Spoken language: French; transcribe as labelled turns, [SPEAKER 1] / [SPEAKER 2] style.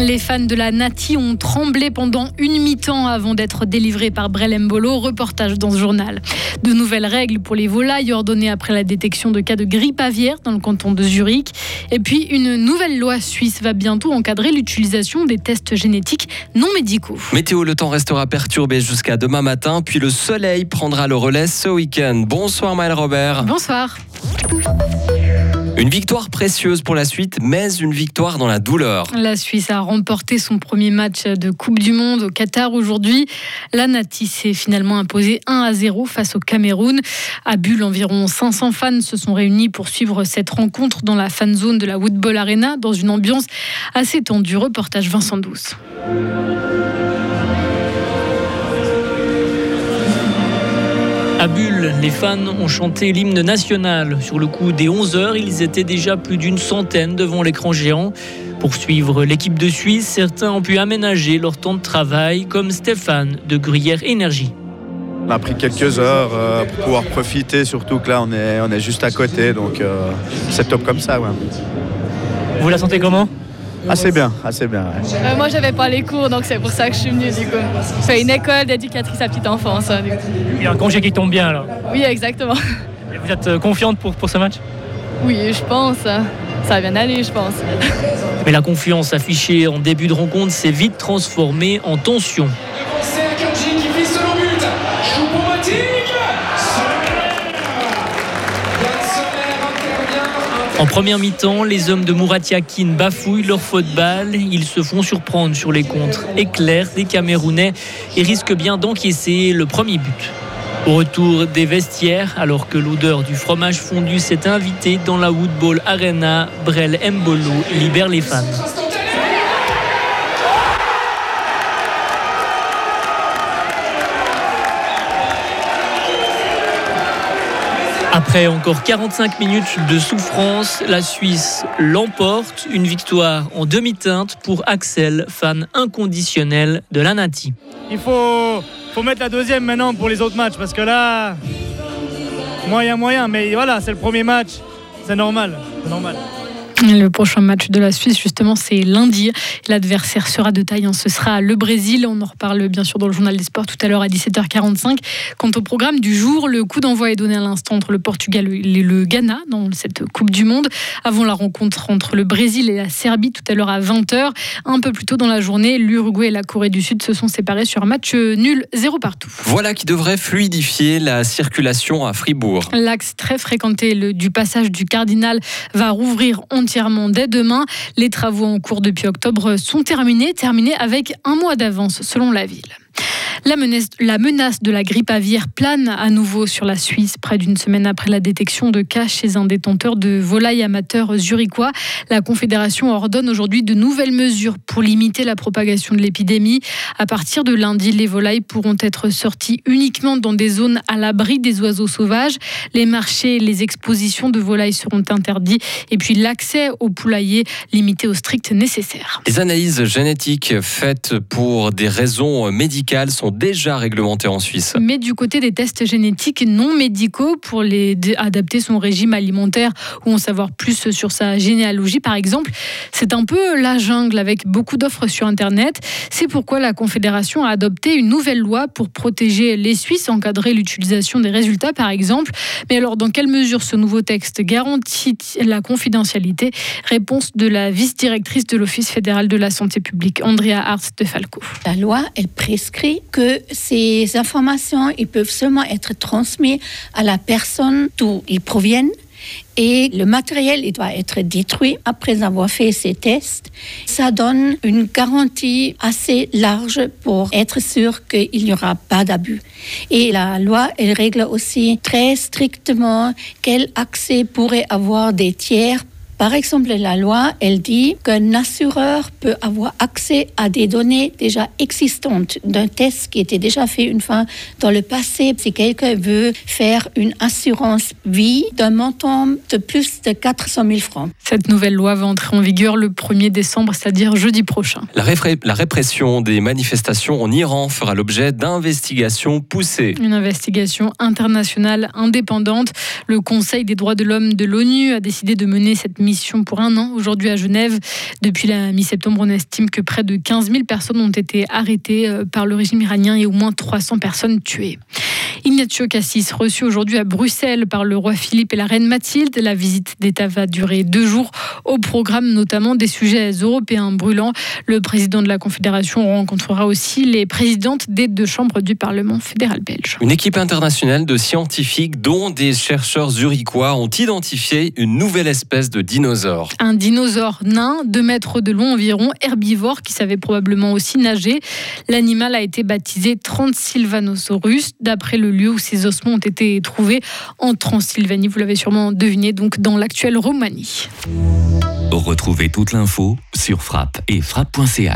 [SPEAKER 1] Les fans de la Nati ont tremblé pendant une mi-temps avant d'être délivrés par Brel Mbolo. Reportage dans ce journal. De nouvelles règles pour les volailles ordonnées après la détection de cas de grippe aviaire dans le canton de Zurich. Et puis, une nouvelle loi suisse va bientôt encadrer l'utilisation des tests génétiques non médicaux.
[SPEAKER 2] Météo, le temps restera perturbé jusqu'à demain matin, puis le soleil prendra le relais ce week-end. Bonsoir Maël Robert.
[SPEAKER 1] Bonsoir.
[SPEAKER 2] Une victoire précieuse pour la suite, mais une victoire dans la douleur.
[SPEAKER 1] La Suisse a remporté son premier match de Coupe du Monde au Qatar aujourd'hui. La Nati s'est finalement imposée 1 à 0 face au Cameroun. À Bulle, environ 500 fans se sont réunis pour suivre cette rencontre dans la fan zone de la Woodball Arena dans une ambiance assez tendue. Reportage Vincent Douce.
[SPEAKER 3] À Bulle, les fans ont chanté l'hymne national. Sur le coup des 11 heures, ils étaient déjà plus d'une centaine devant l'écran géant. Pour suivre l'équipe de Suisse, certains ont pu aménager leur temps de travail, comme Stéphane de Gruyère Énergie.
[SPEAKER 4] On a pris quelques heures euh, pour pouvoir profiter, surtout que là on est, on est juste à côté, donc euh, c'est top comme ça. Ouais.
[SPEAKER 3] Vous la sentez comment?
[SPEAKER 4] Assez bien, assez bien. ouais.
[SPEAKER 5] Euh, moi, j'avais pas les cours, donc c'est pour ça que je suis venue, du coup. Je fais une école d'éducatrice à petite enfance. hein, du coup.
[SPEAKER 3] Il y a un congé qui tombe bien alors.
[SPEAKER 5] Oui, exactement.
[SPEAKER 3] Et vous êtes euh, confiante pour, pour ce match?
[SPEAKER 5] Oui, je pense. hein. Ça va bien aller, je pense.
[SPEAKER 3] Mais la confiance affichée en début de rencontre s'est vite transformée en tension. En première mi-temps, les hommes de Mouratiakin bafouillent leur faute balle. Ils se font surprendre sur les contres éclairs des Camerounais et risquent bien d'encaisser le premier but. Au retour des vestiaires, alors que l'odeur du fromage fondu s'est invitée dans la Woodball Arena, Brel Mbolo libère les fans. Après encore 45 minutes de souffrance, la Suisse l'emporte. Une victoire en demi-teinte pour Axel, fan inconditionnel de la Nati.
[SPEAKER 6] Il faut, faut mettre la deuxième maintenant pour les autres matchs parce que là, moyen, moyen. Mais voilà, c'est le premier match, c'est normal. C'est normal.
[SPEAKER 1] Le prochain match de la Suisse, justement, c'est lundi. L'adversaire sera de taille. hein. Ce sera le Brésil. On en reparle bien sûr dans le journal des sports tout à l'heure à 17h45. Quant au programme du jour, le coup d'envoi est donné à l'instant entre le Portugal et le Ghana dans cette Coupe du Monde. Avant la rencontre entre le Brésil et la Serbie tout à l'heure à 20h. Un peu plus tôt dans la journée, l'Uruguay et la Corée du Sud se sont séparés sur un match nul, zéro partout.
[SPEAKER 2] Voilà qui devrait fluidifier la circulation à Fribourg.
[SPEAKER 1] L'axe très fréquenté le- du passage du Cardinal va rouvrir entièrement dès demain. Les travaux en cours depuis octobre sont terminés, terminés avec un mois d'avance selon la ville. La menace, la menace de la grippe aviaire plane à nouveau sur la Suisse, près d'une semaine après la détection de cas chez un détenteur de volailles amateurs zurichois. La Confédération ordonne aujourd'hui de nouvelles mesures pour limiter la propagation de l'épidémie. À partir de lundi, les volailles pourront être sorties uniquement dans des zones à l'abri des oiseaux sauvages. Les marchés les expositions de volailles seront interdits. Et puis l'accès aux poulaillers limité au strict nécessaire.
[SPEAKER 2] Les analyses génétiques faites pour des raisons médicales sont déjà réglementées en Suisse.
[SPEAKER 1] Mais du côté des tests génétiques non médicaux pour les adapter son régime alimentaire ou en savoir plus sur sa généalogie par exemple, c'est un peu la jungle avec beaucoup d'offres sur Internet. C'est pourquoi la Confédération a adopté une nouvelle loi pour protéger les Suisses, encadrer l'utilisation des résultats par exemple. Mais alors dans quelle mesure ce nouveau texte garantit la confidentialité? Réponse de la vice-directrice de l'Office fédéral de la santé publique, Andrea Arzt de Falco.
[SPEAKER 7] La loi, elle prescrit que ces informations, ils peuvent seulement être transmises à la personne d'où ils proviennent. Et le matériel, il doit être détruit après avoir fait ces tests. Ça donne une garantie assez large pour être sûr qu'il n'y aura pas d'abus. Et la loi, elle règle aussi très strictement quel accès pourrait avoir des tiers par exemple, la loi, elle dit qu'un assureur peut avoir accès à des données déjà existantes d'un test qui était déjà fait une fois dans le passé. Si quelqu'un veut faire une assurance vie d'un montant de plus de 400 000 francs.
[SPEAKER 1] Cette nouvelle loi va entrer en vigueur le 1er décembre, c'est-à-dire jeudi prochain.
[SPEAKER 2] La, la répression des manifestations en Iran fera l'objet d'investigations poussées.
[SPEAKER 1] Une investigation internationale indépendante. Le Conseil des droits de l'homme de l'ONU a décidé de mener cette rémission pour un an aujourd'hui à Genève. Depuis la mi-septembre, on estime que près de 15 000 personnes ont été arrêtées euh, par le régime iranien et au moins 300 personnes tuées. Ignacio Cassis, reçu aujourd'hui à Bruxelles par le roi Philippe et la reine Mathilde. La visite d'État va durer deux jours, au programme notamment des sujets européens brûlants. Le président de la Confédération rencontrera aussi les présidentes des deux chambres du Parlement fédéral belge.
[SPEAKER 2] Une équipe internationale de scientifiques, dont des chercheurs zurichois, ont identifié une nouvelle espèce de dinosaure.
[SPEAKER 1] Un dinosaure nain, 2 mètres de long environ, herbivore, qui savait probablement aussi nager. L'animal a été baptisé Transilvanosaurus, d'après le lieu où ces ossements ont été trouvés en Transylvanie. Vous l'avez sûrement deviné, donc dans l'actuelle Roumanie.
[SPEAKER 8] Retrouvez toute l'info sur frappe et frappe.ch.